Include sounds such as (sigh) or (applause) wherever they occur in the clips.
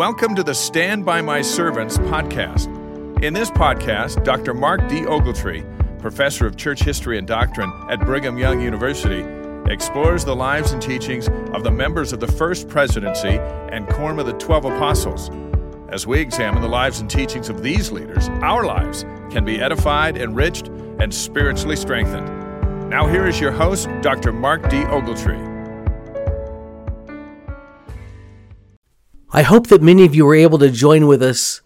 Welcome to the Stand By My Servants podcast. In this podcast, Dr. Mark D. Ogletree, professor of church history and doctrine at Brigham Young University, explores the lives and teachings of the members of the First Presidency and Quorum of the Twelve Apostles. As we examine the lives and teachings of these leaders, our lives can be edified, enriched, and spiritually strengthened. Now, here is your host, Dr. Mark D. Ogletree. I hope that many of you were able to join with us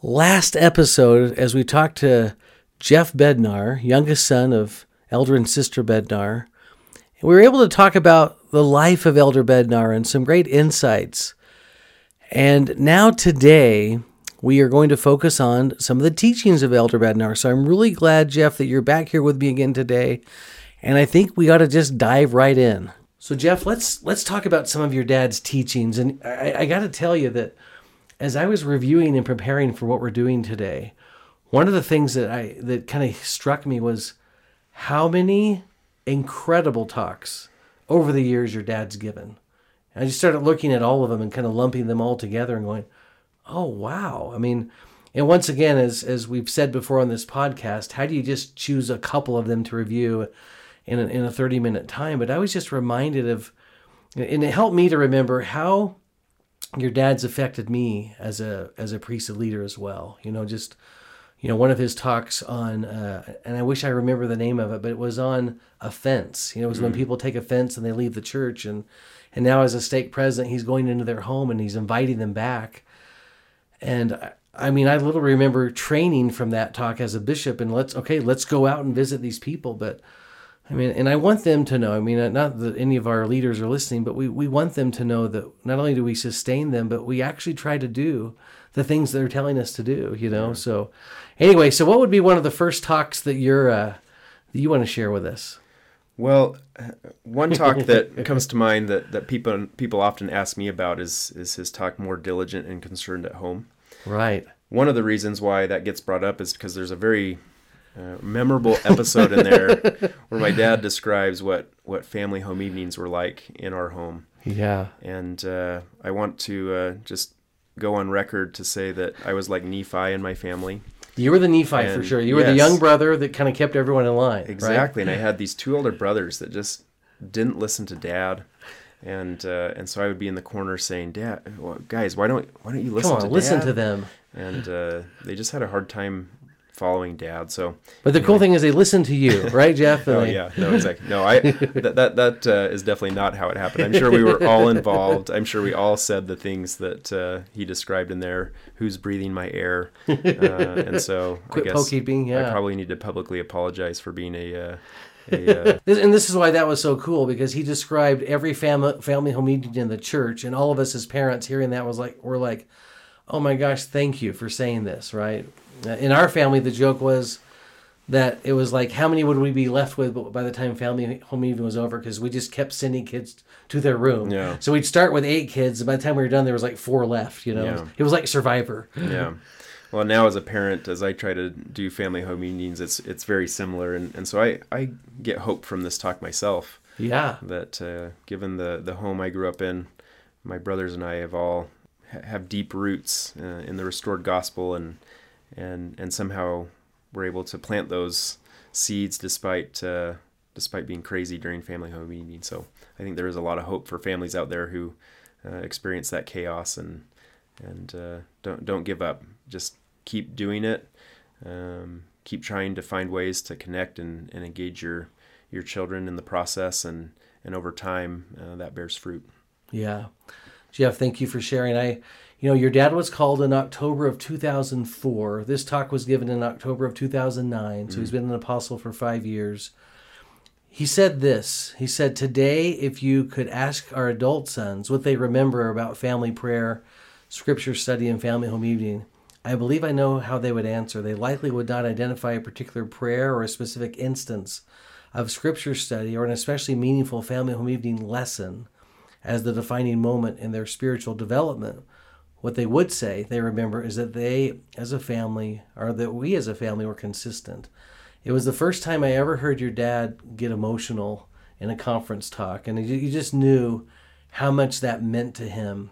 last episode as we talked to Jeff Bednar, youngest son of Elder and Sister Bednar. And we were able to talk about the life of Elder Bednar and some great insights. And now, today, we are going to focus on some of the teachings of Elder Bednar. So I'm really glad, Jeff, that you're back here with me again today. And I think we ought to just dive right in. So Jeff, let's let's talk about some of your dad's teachings. And I, I got to tell you that as I was reviewing and preparing for what we're doing today, one of the things that I that kind of struck me was how many incredible talks over the years your dad's given. And I just started looking at all of them and kind of lumping them all together and going, "Oh wow!" I mean, and once again, as as we've said before on this podcast, how do you just choose a couple of them to review? In a, in a 30 minute time. But I was just reminded of, and it helped me to remember how your dad's affected me as a as a priesthood leader as well. You know, just you know, one of his talks on, uh, and I wish I remember the name of it, but it was on offense. You know, it was mm when people take offense and they leave the church, and and now as a stake president, he's going into their home and he's inviting them back. And I, I mean, I little remember training from that talk as a bishop, and let's okay, let's go out and visit these people, but I mean, and I want them to know. I mean, not that any of our leaders are listening, but we, we want them to know that not only do we sustain them, but we actually try to do the things they're telling us to do. You know. Yeah. So, anyway, so what would be one of the first talks that you're uh, that you want to share with us? Well, one talk (laughs) that comes to mind that, that people people often ask me about is is his talk more diligent and concerned at home. Right. One of the reasons why that gets brought up is because there's a very uh, memorable episode in there (laughs) where my dad describes what what family home evenings were like in our home. Yeah. And uh, I want to uh, just go on record to say that I was like Nephi in my family. You were the Nephi and for sure. You yes, were the young brother that kind of kept everyone in line. Exactly. Right? And I had these two older brothers that just didn't listen to dad. And uh, and so I would be in the corner saying, "Dad, well, guys, why don't why don't you listen Come on, to listen dad? to them?" And uh, they just had a hard time following dad. So, but the anyway. cool thing is they listen to you, (laughs) right, Jeff? oh yeah, no, exactly. No, I (laughs) that that that uh, is definitely not how it happened. I'm sure we were all involved. I'm sure we all said the things that uh, he described in there. Who's breathing my air? Uh, and so (laughs) Quit I guess being, yeah. I probably need to publicly apologize for being a. Uh, a, uh, and this is why that was so cool because he described every family family home meeting in the church, and all of us as parents hearing that was like, we're like, oh my gosh, thank you for saying this, right? In our family, the joke was that it was like, how many would we be left with by the time family home evening was over? Because we just kept sending kids to their room. Yeah. So we'd start with eight kids, and by the time we were done, there was like four left. You know, yeah. it was like Survivor. Yeah. Well, now as a parent, as I try to do family home evenings, it's it's very similar, and, and so I, I get hope from this talk myself. Yeah. That uh, given the the home I grew up in, my brothers and I have all have deep roots uh, in the restored gospel and and and somehow we're able to plant those seeds despite uh, despite being crazy during family home meeting. So I think there is a lot of hope for families out there who uh, experience that chaos and and uh, don't don't give up. Just keep doing it. Um, keep trying to find ways to connect and, and engage your your children in the process and and over time uh, that bears fruit. Yeah, Jeff, thank you for sharing. I you know, your dad was called in October of 2004. This talk was given in October of 2009. So mm. he's been an apostle for five years. He said this He said, Today, if you could ask our adult sons what they remember about family prayer, scripture study, and family home evening, I believe I know how they would answer. They likely would not identify a particular prayer or a specific instance of scripture study or an especially meaningful family home evening lesson as the defining moment in their spiritual development what they would say, they remember, is that they, as a family, or that we as a family, were consistent. It was the first time I ever heard your dad get emotional in a conference talk, and you just knew how much that meant to him.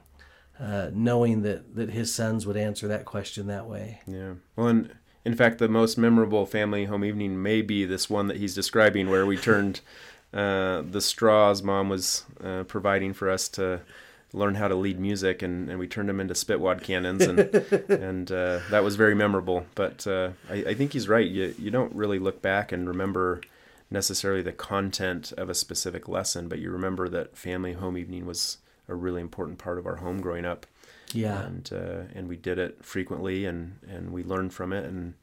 uh, knowing that that his sons would answer that question that way. Yeah. Well, and in fact, the most memorable family home evening may be this one that he's describing, where we turned uh, the straws mom was uh, providing for us to learn how to lead music, and, and we turned them into spitwad (laughs) cannons, and and uh, that was very memorable. But uh, I, I think he's right. You you don't really look back and remember necessarily the content of a specific lesson, but you remember that family home evening was a really important part of our home growing up. Yeah. And uh, and we did it frequently, and, and we learned from it, and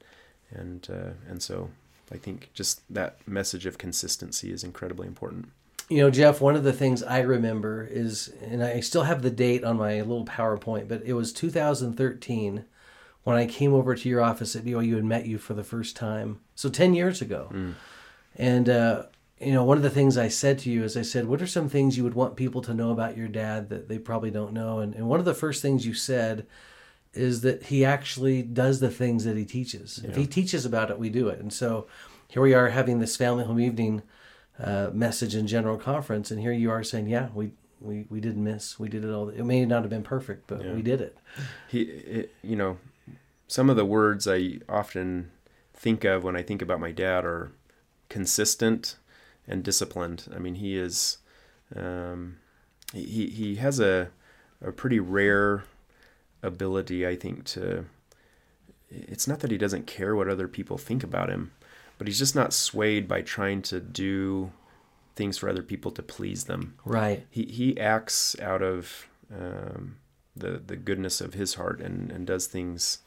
and uh, and so I think just that message of consistency is incredibly important. You know, Jeff, one of the things I remember is, and I still have the date on my little PowerPoint, but it was 2013 when I came over to your office at BYU and met you for the first time. So 10 years ago. Mm. And, uh, you know, one of the things I said to you is I said, What are some things you would want people to know about your dad that they probably don't know? And, and one of the first things you said is that he actually does the things that he teaches. If he teaches about it, we do it. And so here we are having this family home evening uh, message in general conference, and here you are saying, "Yeah, we we we didn't miss. We did it all. It may not have been perfect, but Yeah. we did it." He, it, you know, some of the words I often think of when I think about my dad are consistent and disciplined. I mean, he is, um, he he has a a pretty rare ability, I think, to. It's not that he doesn't care what other people think about him, but he's just not swayed by trying to do things for other people to please them Right. he he acts out of um, the the goodness of his heart and and does things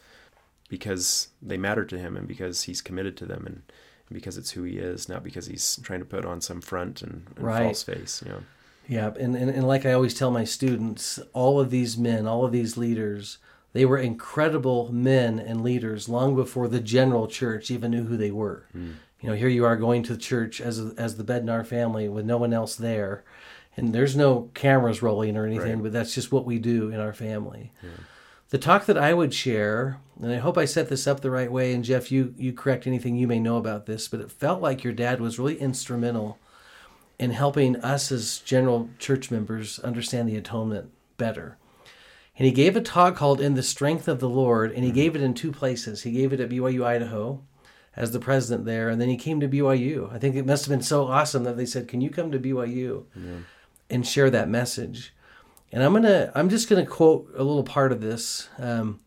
because they matter to him and because he's committed to them and because it's who he is, not because he's trying to put on some front and, and Right. false face. You know. Yeah, and, and and like I always tell my students, all of these men, all of these leaders, they were incredible men and leaders long before the general church even knew who they were. Hmm. You know, here you are going to the church as as the Bednar family with no one else there, and there's no cameras rolling or anything, Right. but that's just what we do in our family. The talk that I would share, and I hope I set this up the right way, and Jeff, you you correct anything you may know about this, but it felt like your dad was really instrumental in helping us as general church members understand the atonement better. And he gave a talk called In the Strength of the Lord, and he gave it in two places. He gave it at BYU, Idaho, as the president there, and then he came to BYU. I think it must have been so awesome that they said, Can you come to BYU and share that message? And I'm gonna I'm just gonna quote a little part of this. Um,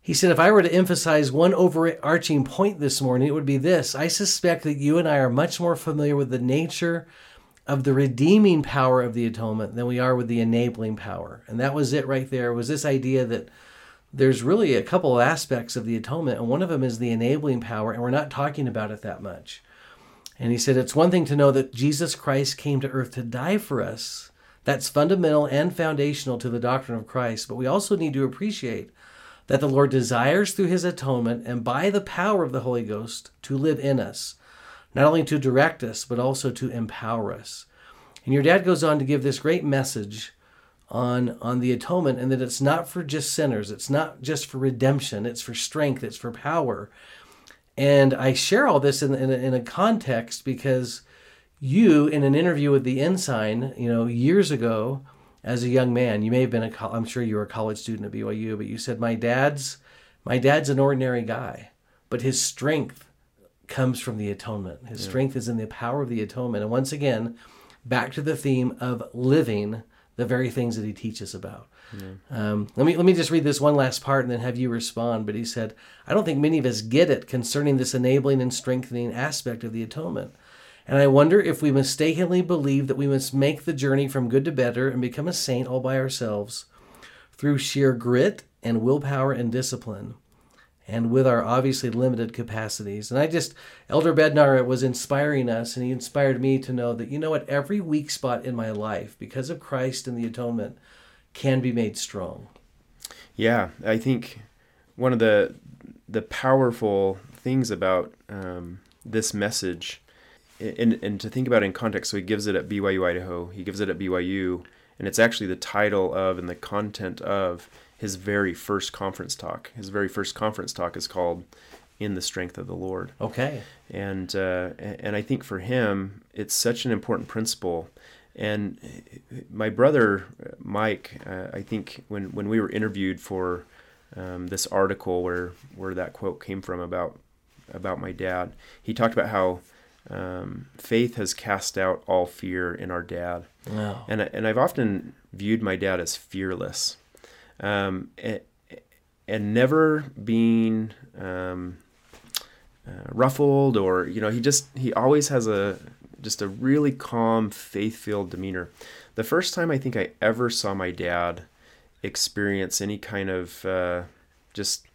he said, if I were to emphasize one overarching point this morning, it would be this. I suspect that you and I are much more familiar with the nature of the redeeming power of the atonement than we are with the enabling power. And that was it right there, was this idea that there's really a couple of aspects of the atonement, and one of them is the enabling power, and we're not talking about it that much. And he said, it's one thing to know that Jesus Christ came to earth to die for us. That's fundamental and foundational to the doctrine of Christ, but we also need to appreciate that the Lord desires through his atonement and by the power of the Holy Ghost to live in us, not only to direct us, but also to empower us. And your dad goes on to give this great message on, on the atonement and that it's not for just sinners, it's not just for redemption, it's for strength, it's for power. And I share all this in, in, a, in a context because you, in an interview with the Ensign, you know, years ago, as a young man, you may have been a, I'm sure you were a college student at BYU, but you said, my dad's, my dad's an ordinary guy, but his strength comes from the atonement. His strength is in the power of the atonement. And once again, back to the theme of living the very things that he teaches about. Um, let me let me just read this one last part and then have you respond. But he said, "I don't think many of us get it concerning this enabling and strengthening aspect of the atonement, and I wonder if we mistakenly believe that we must make the journey from good to better and become a saint all by ourselves through sheer grit and willpower and discipline." And with our obviously limited capacities. And I just, Elder Bednar was inspiring us, and he inspired me to know that, you know what, every weak spot in my life, because of Christ and the atonement, can be made strong. Yeah, I think one of the the powerful things about um, this message, and, and to think about it in context, so he gives it at BYU Idaho, he gives it at BYU, and it's actually the title of and the content of his very first conference talk. His very first conference talk is called "In the Strength of the Lord." Okay. and uh, and I think for him it's such an important principle, And my brother Mike, uh, I think when when we were interviewed for um, this article where where that quote came from about about my dad, he talked about how um, faith has cast out all fear in our dad. Wow. And and I've often viewed my dad as fearless, um, and, and never being um, uh, ruffled or you know he just he always has a just a really calm faith filled demeanor. The first time I think I ever saw my dad experience any kind of uh, just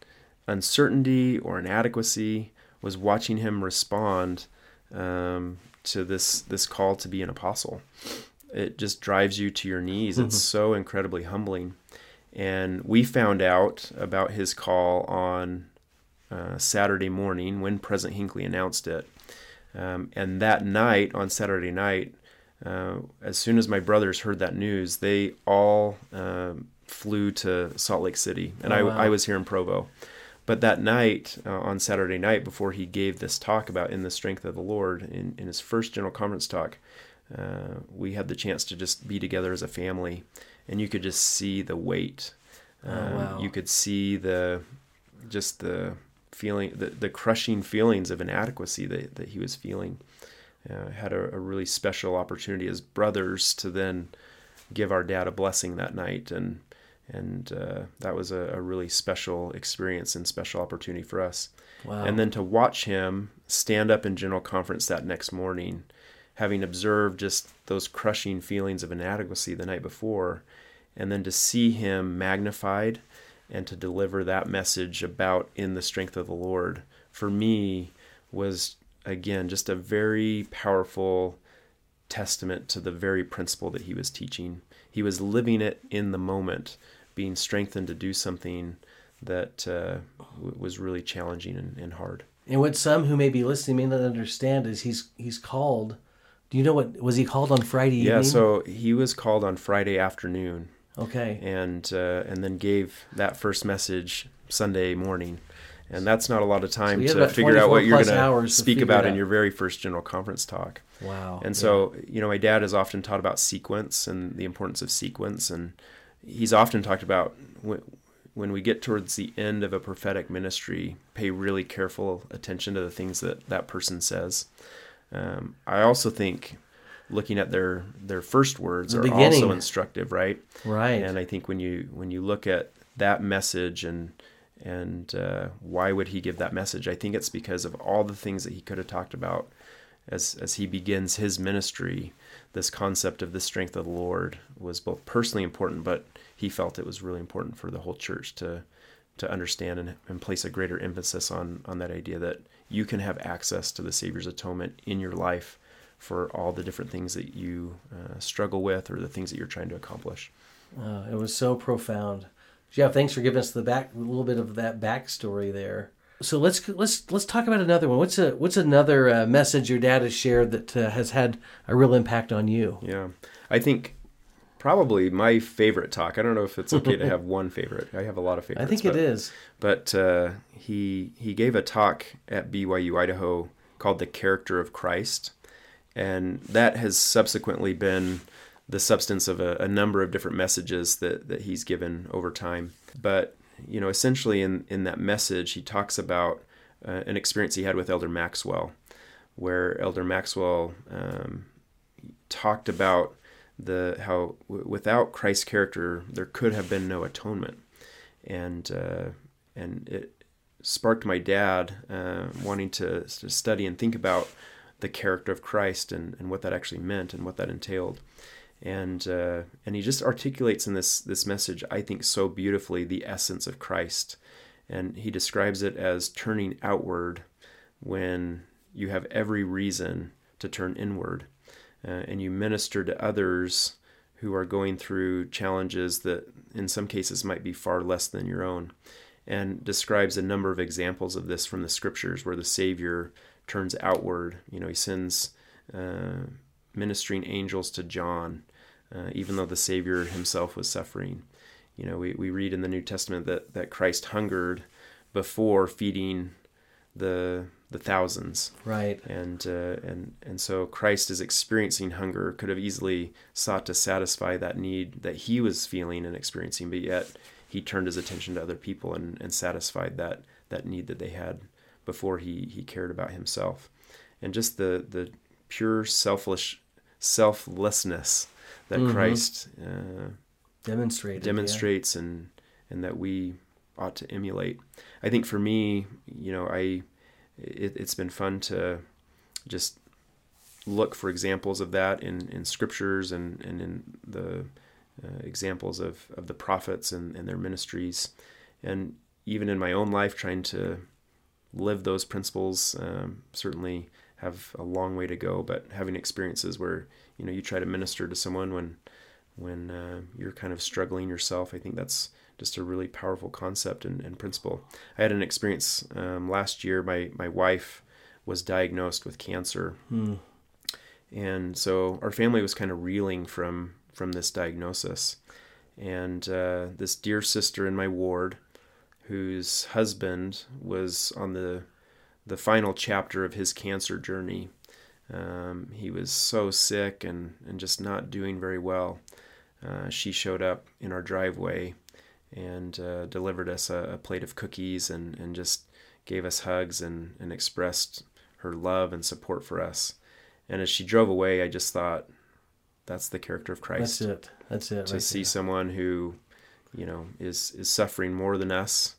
uncertainty or inadequacy was watching him respond um, to this this call to be an apostle. It just drives you to your knees. It's so incredibly humbling. And we found out about his call on uh, Saturday morning when President Hinckley announced it. Um, and that night, on Saturday night, uh, as soon as my brothers heard that news, they all um, flew to Salt Lake City, and Oh, wow. I, I was here in Provo. But that night, uh, on Saturday night, before he gave this talk about in the strength of the Lord, in, in his first general conference talk, uh, we had the chance to just be together as a family, and you could just see the weight. Oh, Um, wow. You could see the just the feeling, the, the crushing feelings of inadequacy that, that he was feeling. Uh, had a, a really special opportunity as brothers to then give our dad a blessing that night, and and uh, that was a, a really special experience and special opportunity for us. Wow. And then to watch him stand up in general conference that next morning, having observed just those crushing feelings of inadequacy the night before, and then to see him magnified and to deliver that message about in the strength of the Lord, for me was again just a very powerful testament to the very principle that he was teaching. He was living it in the moment, being strengthened to do something that uh, was really challenging and, and hard. And what some who may be listening may not understand is he's he's called. Do you know what was he called on Friday evening? Yeah, so he was called on Friday afternoon, okay, and uh, and then gave that first message Sunday morning, and that's not a lot of time had to figure out what you're going to speak about in your very first general conference talk. wow. And so, you know, my dad has often taught about sequence and the importance of sequence. And he's often talked about when, when we get towards the end of a prophetic ministry, pay really careful attention to the things that that person says. Um, I also think looking at their their first words The are beginning. also instructive, right? right. And I think when you when you look at that message and and uh, why would he give that message? I think it's because of all the things that he could have talked about as as he begins his ministry. This concept of the strength of the Lord was both personally important, but he felt it was really important for the whole church to to understand and, and place a greater emphasis on on that idea that you can have access to the Savior's atonement in your life for all the different things that you uh, struggle with or the things that you're trying to accomplish. Uh, it was so profound. Jeff, thanks for giving us the back a little bit of that backstory there. So let's let's let's talk about another one. What's a what's another uh, message your dad has shared that uh, has had a real impact on you? Yeah. I think probably my favorite talk. I don't know if it's okay to (laughs) have one favorite. I have a lot of favorites. I think but, it is. But uh, he he gave a talk at BYU Idaho called "The Character of Christ," and that has subsequently been the substance of a, a number of different messages that that he's given over time. But you know, essentially in in that message, he talks about uh, an experience he had with Elder Maxwell, where Elder Maxwell um, talked about the how w- without Christ's character there could have been no atonement, and uh, and it sparked my dad uh, wanting to, to study and think about the character of Christ and, and what that actually meant and what that entailed. And uh, and he just articulates in this this message, I think, so beautifully the essence of Christ, and he describes it as turning outward when you have every reason to turn inward, uh, and you minister to others who are going through challenges that, in some cases, might be far less than your own, and describes a number of examples of this from the scriptures where the Savior turns outward. You know, he sends uh, ministering angels to John, uh, even though the Savior himself was suffering. You know, we, we read in the New Testament that, that Christ hungered before feeding the the thousands. Right. And uh, and and so Christ is experiencing hunger. Could have easily sought to satisfy that need that he was feeling and experiencing, but yet he turned his attention to other people and, and satisfied that that need that they had before he he cared about himself. And just the the pure selfish selflessness that Mhm. Christ uh, Demonstrated. yeah. demonstrates and and that we ought to emulate. I think for me, you know, I it, it's been fun to just look for examples of that in, in scriptures and, and in the uh, examples of, of the prophets and, and their ministries. And even in my own life, trying to live those principles, um, certainly have a long way to go, but having experiences where, you know, you try to minister to someone when, when uh, you're kind of struggling yourself, I think that's just a really powerful concept and, and principle. I had an experience um, last year. My, my wife was diagnosed with cancer. Hmm. And so our family was kind of reeling from from this diagnosis. And uh, this dear sister in my ward, whose husband was on the the final chapter of his cancer journey, um, he was so sick and, and just not doing very well. Uh, she showed up in our driveway and uh, delivered us a, a plate of cookies and, and just gave us hugs and, and expressed her love and support for us. And as she drove away, I just thought, that's the character of Christ. That's it. That's it. To right see there. someone who, you know, is is suffering more than us,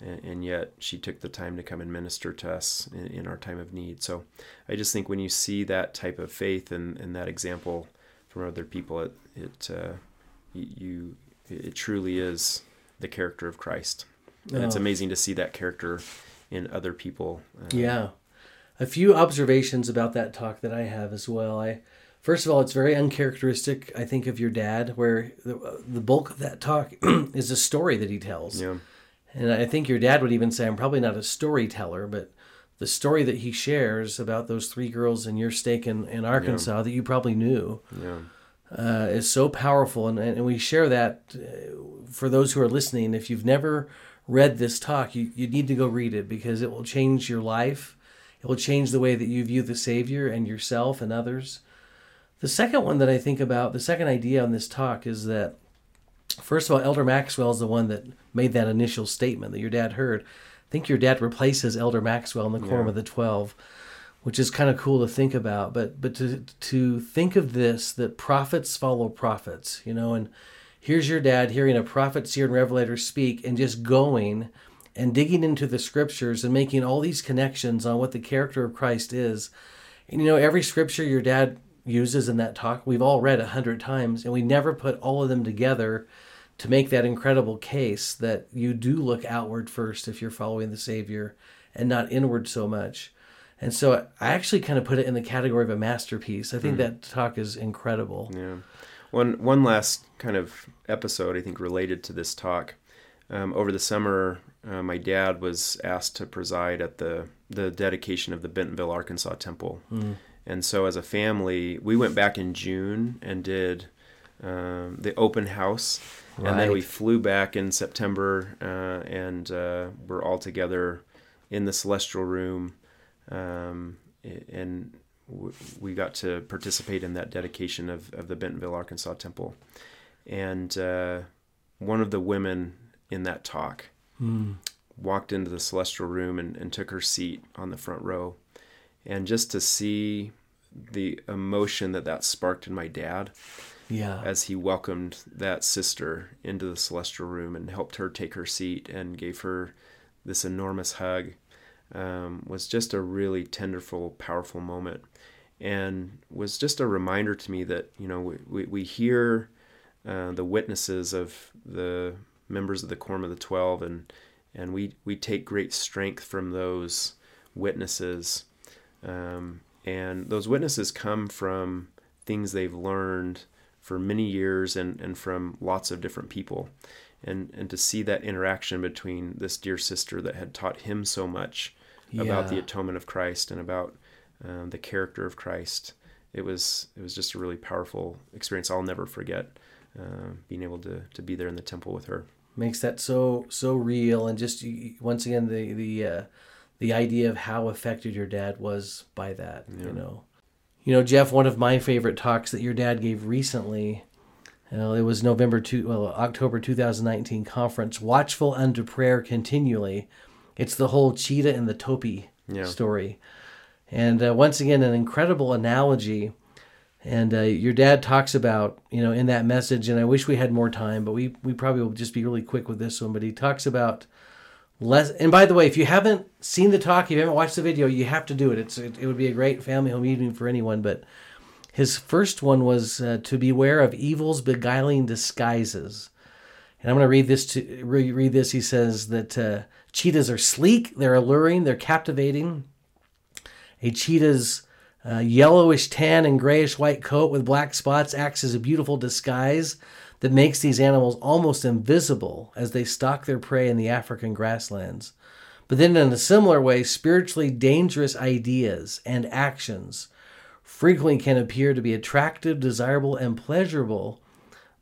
and, and yet she took the time to come and minister to us in, in our time of need. So, I just think when you see that type of faith and, and that example from other people, it it uh, you it truly is the character of Christ, and it's Oh. amazing to see that character in other people. Uh, Yeah. A few observations about that talk that I have as well. I first of all, it's very uncharacteristic, I think, of your dad, where the, the bulk of that talk (clears throat) is a story that he tells. yeah, And I think your dad would even say, I'm probably not a storyteller, but the story that he shares about those three girls in your stake in, in Arkansas that you probably knew yeah, uh, is so powerful. And, and we share that uh, for those who are listening. If you've never read this talk, you, you need to go read it because it will change your life. It will change the way that you view the Savior and yourself and others. The second one that I think about, the second idea on this talk is that, first of all, Elder Maxwell is the one that made that initial statement that your dad heard. I think your dad replaces Elder Maxwell in the Quorum Yeah. of the Twelve, which is kind of cool to think about. But but to to think of this that prophets follow prophets, you know, and here's your dad hearing a prophet, seer, and revelator speak, and just going and digging into the scriptures and making all these connections on what the character of Christ is. And you know, every scripture your dad uses in that talk, we've all read a hundred times, and we never put all of them together to make that incredible case that you do look outward first if you're following the Savior and not inward so much. And so I actually kind of put it in the category of a masterpiece. I think that talk is incredible. Yeah. One one last kind of episode I think related to this talk. Um, over the summer, uh, my dad was asked to preside at the the dedication of the Bentonville, Arkansas temple, and so as a family, we went back in June and did um, the open house, and then we flew back in September, uh, and uh, we're all together in the celestial room, um, and we got to participate in that dedication of, of the Bentonville, Arkansas temple. And uh, one of the women in that talk walked into the celestial room and, and took her seat on the front row. And just to see the emotion that that sparked in my dad Yeah. as he welcomed that sister into the celestial room and helped her take her seat and gave her this enormous hug um, was just a really tenderful, powerful moment, and was just a reminder to me that you know we we, we hear uh, the witnesses of the members of the Quorum of the Twelve, and and we we take great strength from those witnesses, um, and those witnesses come from things they've learned for many years and, and from lots of different people. And, and to see that interaction between this dear sister that had taught him so much about the atonement of Christ and about um, the character of Christ, it was it was just a really powerful experience. I'll never forget uh, being able to, to be there in the temple with her. makes that so so real and just once again the the uh, the idea of how affected your dad was by that. Yeah. You know, you know, Jeff. One of my favorite talks that your dad gave recently. Know, it was November two, well, October 2019 conference. Watchful unto prayer continually. It's the whole cheetah and the topi yeah. story, and uh, once again, an incredible analogy. And uh, your dad talks about, you know, in that message, and I wish we had more time, but we we probably will just be really quick with this one. But he talks about less and by the way if you haven't seen the talk if you haven't watched the video you have to do it it's it, it would be a great family home evening for anyone but his first one was uh, to beware of evil's beguiling disguises and i'm going to read this to read this he says that uh, cheetahs are sleek they're alluring they're captivating a cheetah's uh, yellowish tan and grayish white coat with black spots acts as a beautiful disguise that makes these animals almost invisible as they stalk their prey in the African grasslands. But then, in a similar way, spiritually dangerous ideas and actions frequently can appear to be attractive, desirable, and pleasurable.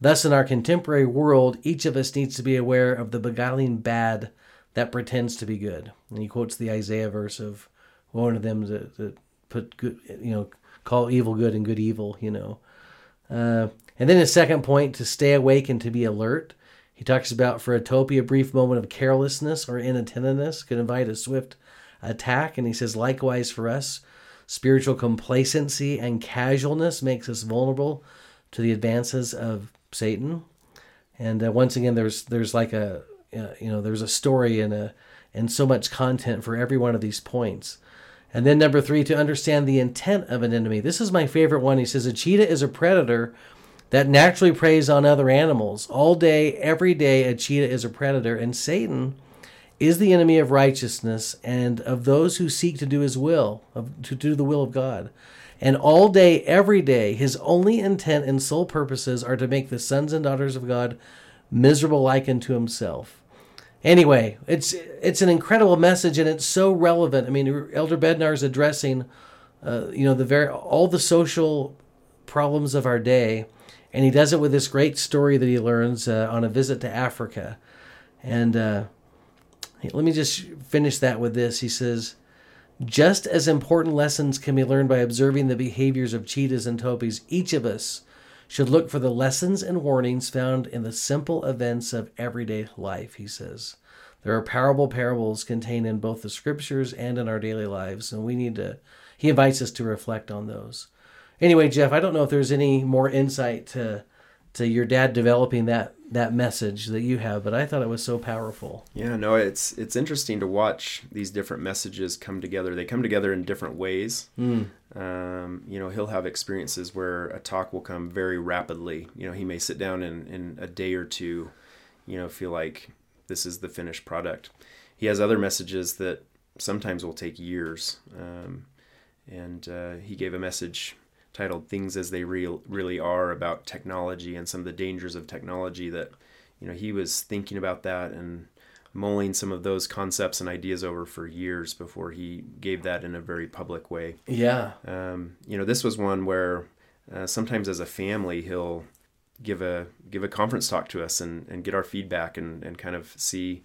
Thus, in our contemporary world, each of us needs to be aware of the beguiling bad that pretends to be good. And he quotes the Isaiah verse of one of them that, that put good, you know, call evil good and good evil, you know. Uh, and then his second point, to stay awake and to be alert. He talks about for a topi, a brief moment of carelessness or inattentiveness could invite a swift attack. And he says, likewise for us, spiritual complacency and casualness makes us vulnerable to the advances of Satan. And uh, once again, there's there's like a uh, you know there's a story and a and so much content for every one of these points. And then number three, to understand the intent of an enemy. This is my favorite one. He says a cheetah is a predator that naturally preys on other animals. All day, every day, a cheetah is a predator, and Satan is the enemy of righteousness and of those who seek to do his will, of, to do the will of God. And all day, every day, his only intent and sole purposes are to make the sons and daughters of God miserable like unto himself. Anyway, it's it's an incredible message and it's so relevant. I mean, Elder Bednar is addressing, uh, you know, the very all the social problems of our day, and he does it with this great story that he learns uh, on a visit to Africa. And uh, let me just finish that with this. He says, just as important lessons can be learned by observing the behaviors of cheetahs and topis, each of us should look for the lessons and warnings found in the simple events of everyday life, he says. There are parable parables contained in both the scriptures and in our daily lives, and we need to, he invites us to reflect on those anyway, Jeff, I don't know if there's any more insight to to your dad developing that that message that you have, but I thought it was so powerful. Yeah, no, it's it's interesting to watch these different messages come together. They come together in different ways. Mm. Um, you know, he'll have experiences where a talk will come very rapidly. You know, he may sit down in in a day or two. You know, feel like this is the finished product. He has other messages that sometimes will take years. Um, and uh, he gave a message titled "Things as They Real Really Are" about technology and some of the dangers of technology. That you know he was thinking about that and mulling some of those concepts and ideas over for years before he gave that in a very public way. Yeah. Um, you know, this was one where uh, sometimes as a family he'll give a give a conference talk to us and, and get our feedback and, and kind of see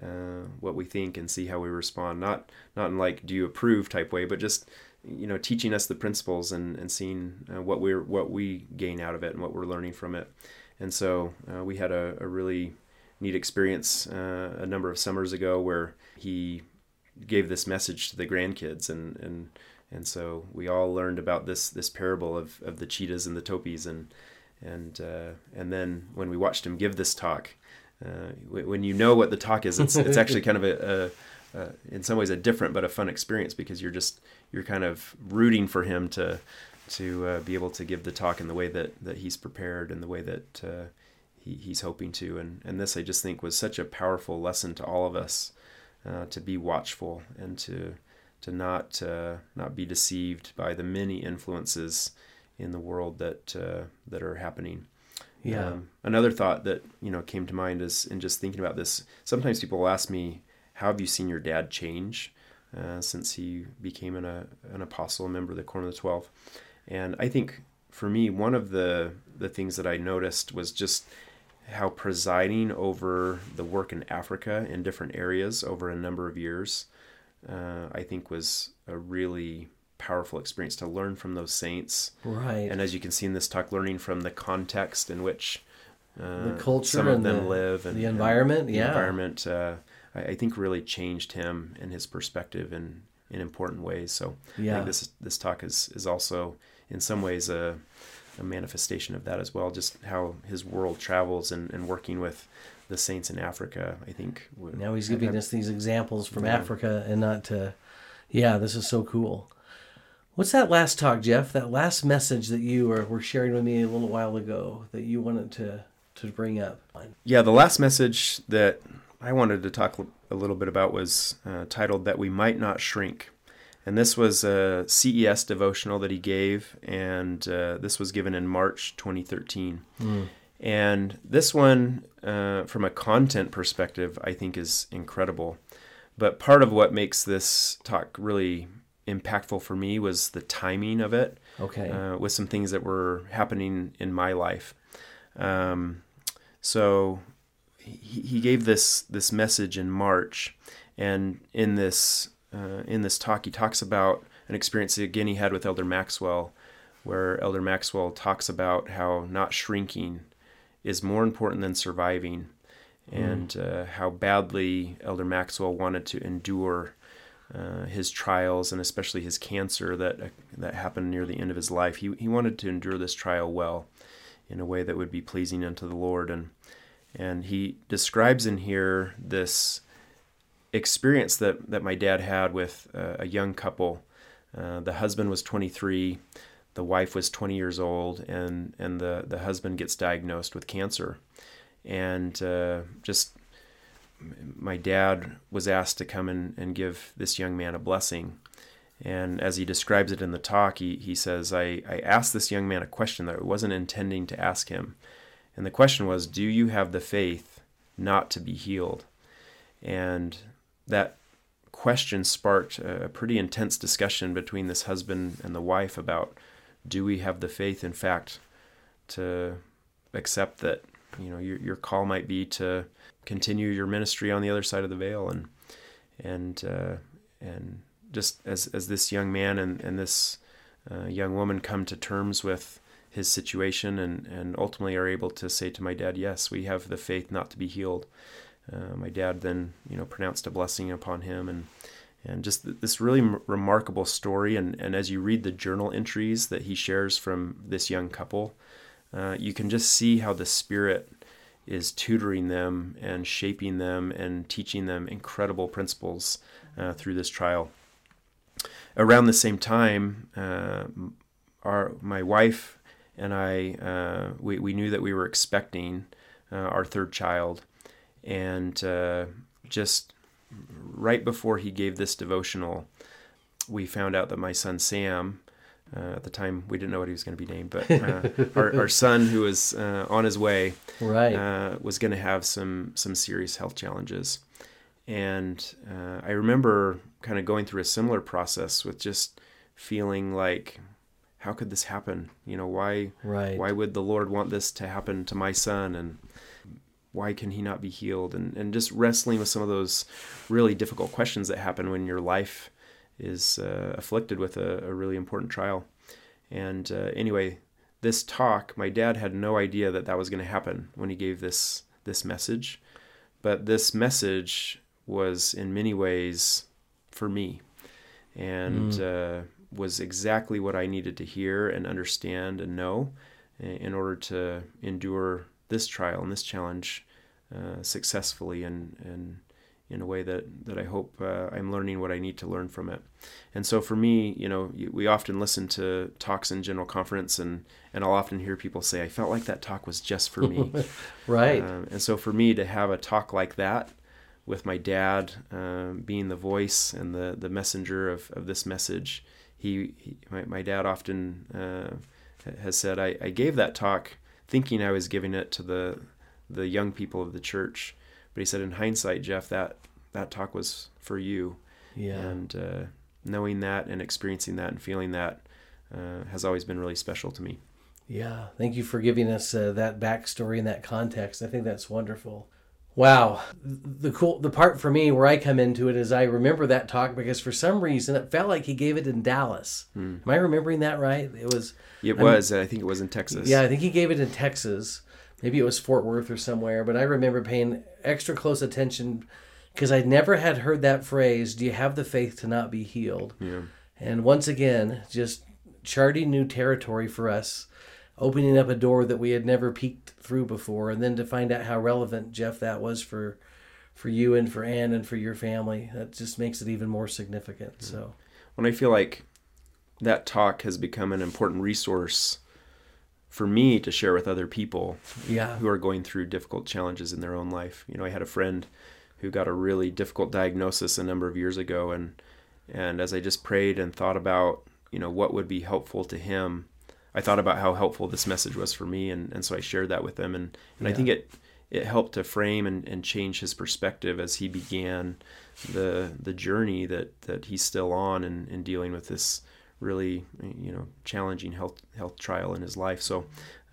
uh, what we think and see how we respond. Not not in like do you approve type way, but just you know teaching us the principles and, and seeing uh, what we're what we gain out of it and what we're learning from it. And so uh, we had a, a, really neat experience uh, a number of summers ago where he gave this message to the grandkids and and and so we all learned about this this parable of, of the cheetahs and the topis and and uh, and then when we watched him give this talk uh, when you know what the talk is it's it's actually (laughs) kind of a, a uh, in some ways a different but a fun experience because you're just you're kind of rooting for him to to uh, be able to give the talk in the way that that he's prepared and the way that uh, he, he's hoping to and and this I just think was such a powerful lesson to all of us uh, to be watchful and to to not uh, not be deceived by the many influences in the world that uh, that are happening. Yeah. Um, another thought that you know came to mind is in just thinking about this. Sometimes people ask me, how have you seen your dad change uh, since he became an, uh, an apostle, a member of the Quorum of the Twelve? And I think for me, one of the, the things that I noticed was just how presiding over the work in Africa in different areas over a number of years, uh, I think was a really powerful experience to learn from those saints. Right. And as you can see in this talk, learning from the context in which uh, the culture some of and them the, live and the environment. and the yeah. environment, uh, I, I think really changed him and his perspective in, in important ways. So I Yeah. think this this talk is is also in some ways a, a manifestation of that as well. Just how his world travels and, and working with the saints in Africa. I think would- Now he's giving us these examples from Yeah. Africa and not to. Yeah, this is so cool. What's that last talk, Jeff? That last message that you were, were sharing with me a little while ago that you wanted to to bring up. Yeah, the last message that I wanted to talk a little bit about was uh, titled "That We Might Not Shrink," and this was a CES devotional that he gave, and uh, this was given in March 2013. And this one, uh, from a content perspective, I think is incredible. But part of what makes this talk really impactful for me was the timing of it Okay. uh, with some things that were happening in my life. Um, so he, he gave this this message in March, and in this uh, in this talk, he talks about an experience again he had with Elder Maxwell, where Elder Maxwell talks about how not shrinking is more important than surviving, and uh, how badly Elder Maxwell wanted to endure uh, his trials and especially his cancer that that happened near the end of his life. He he wanted to endure this trial well, in a way that would be pleasing unto the Lord, and and he describes in here this experience that that my dad had with uh, a young couple. Uh, the husband was 23, the wife was 20 years old, and and the the husband gets diagnosed with cancer, and uh, just my dad was asked to come in and give this young man a blessing. And as he describes it in the talk, he, he says, I, I asked this young man a question that I wasn't intending to ask him. And the question was, Do you have the faith not to be healed? And that question sparked a pretty intense discussion between this husband and the wife about do we have the faith, in fact, to accept that you know your, your call might be to continue your ministry on the other side of the veil and and uh, and just as as this young man and and this uh, young woman come to terms with his situation and and ultimately are able to say to my dad yes we have the faith not to be healed uh, my dad then you know pronounced a blessing upon him and and just th- this really m- remarkable story and and as you read the journal entries that he shares from this young couple uh, you can just see how the spirit is tutoring them and shaping them and teaching them incredible principles uh, through this trial. Around the same time, uh, our my wife and I uh, we we knew that we were expecting uh, our third child, and uh, just right before he gave this devotional, we found out that my son Sam. Uh, at the time, we didn't know what he was going to be named, but uh, (laughs) our, our son, who was uh, on his way, right. uh, was going to have some some serious health challenges. And uh, I remember kind of going through a similar process with just feeling like, how could this happen? You know, why right. why would the Lord want this to happen to my son? And why can he not be healed? And and just wrestling with some of those really difficult questions that happen when your life is uh, afflicted with a, a really important trial. And uh, anyway, this talk, my dad had no idea that that was going to happen when he gave this this message, but this message was in many ways for me, and uh, was exactly what I needed to hear and understand and know in order to endure this trial and this challenge uh, successfully and and in a way that that I hope uh, I'm learning what I need to learn from it. And so for me, you know, we often listen to talks in general conference, and and I'll often hear people say, "I felt like that talk was just for me." (laughs) right. Um, and so for me to have a talk like that with my dad um, being the voice and the the messenger of of this message, he, he my, my dad often uh, has said, I, "I gave that talk thinking I was giving it to the the young people of the church." But he said, in hindsight, Jeff, that that talk was for you. yeah. And uh, knowing that and experiencing that and feeling that uh, has always been really special to me. Yeah, thank you for giving us uh, that backstory and that context. I think that's wonderful. Wow. The cool the part for me where I come into it is I remember that talk because for some reason it felt like he gave it in Dallas. Hmm. Am I remembering that right? It was It was. I think it was in Texas. Yeah, I think he gave it in Texas. Maybe it was Fort Worth or somewhere, but I remember paying extra close attention because I never had heard that phrase, do you have the faith to not be healed? Yeah. And once again, just charting new territory for us, opening up a door that we had never peeked through before, and then to find out how relevant Jeff that was for for you and for Ann and for your family. That just makes it even more significant. So When I feel like that talk has become an important resource for me to share with other people yeah. who are going through difficult challenges in their own life. You know, I had a friend who got a really difficult diagnosis a number of years ago and and as I just prayed and thought about, you know, what would be helpful to him, I thought about how helpful this message was for me and, and so I shared that with him and, and I think it it helped to frame and, and change his perspective as he began the the journey that, that he's still on in, in dealing with this really you know challenging health health trial in his life. So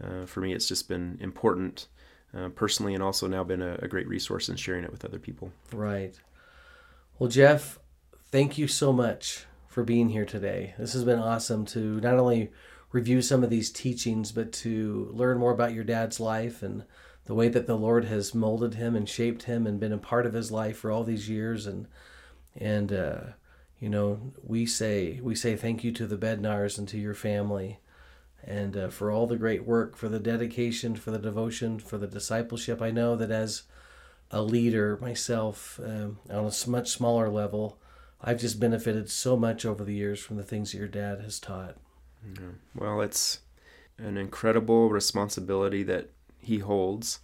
uh, for me, it's just been important uh, personally, and also now been a, a great resource in sharing it with other people. Right. Well, Jeff, thank you so much for being here today. This has been awesome to not only review some of these teachings, but to learn more about your dad's life and the way that the Lord has molded him and shaped him and been a part of his life for all these years. And and uh, you know, we say we say thank you to the Bednars and to your family. And uh, for all the great work, for the dedication, for the devotion, for the discipleship. I know that as a leader myself um, on a much smaller level. I've just benefited so much over the years from the things that your dad has taught. Well, it's an incredible responsibility that he holds,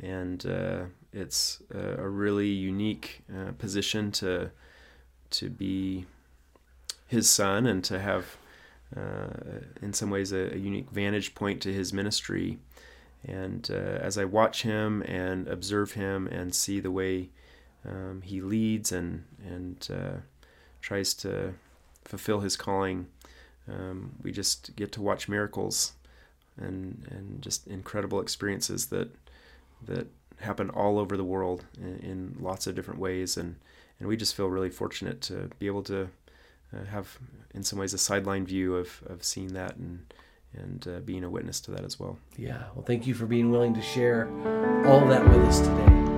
and uh, it's a, a really unique uh, position to to be his son and to have, uh, in some ways, a, a unique vantage point to his ministry. And uh, as I watch him and observe him and see the way um, he leads and and uh, tries to fulfill his calling, um, we just get to watch miracles and and just incredible experiences that that happen all over the world in, in lots of different ways and and we just feel really fortunate to be able to uh, have in some ways a sideline view of, of seeing that and and uh, being a witness to that as well. Yeah, well, thank you for being willing to share all that with us today.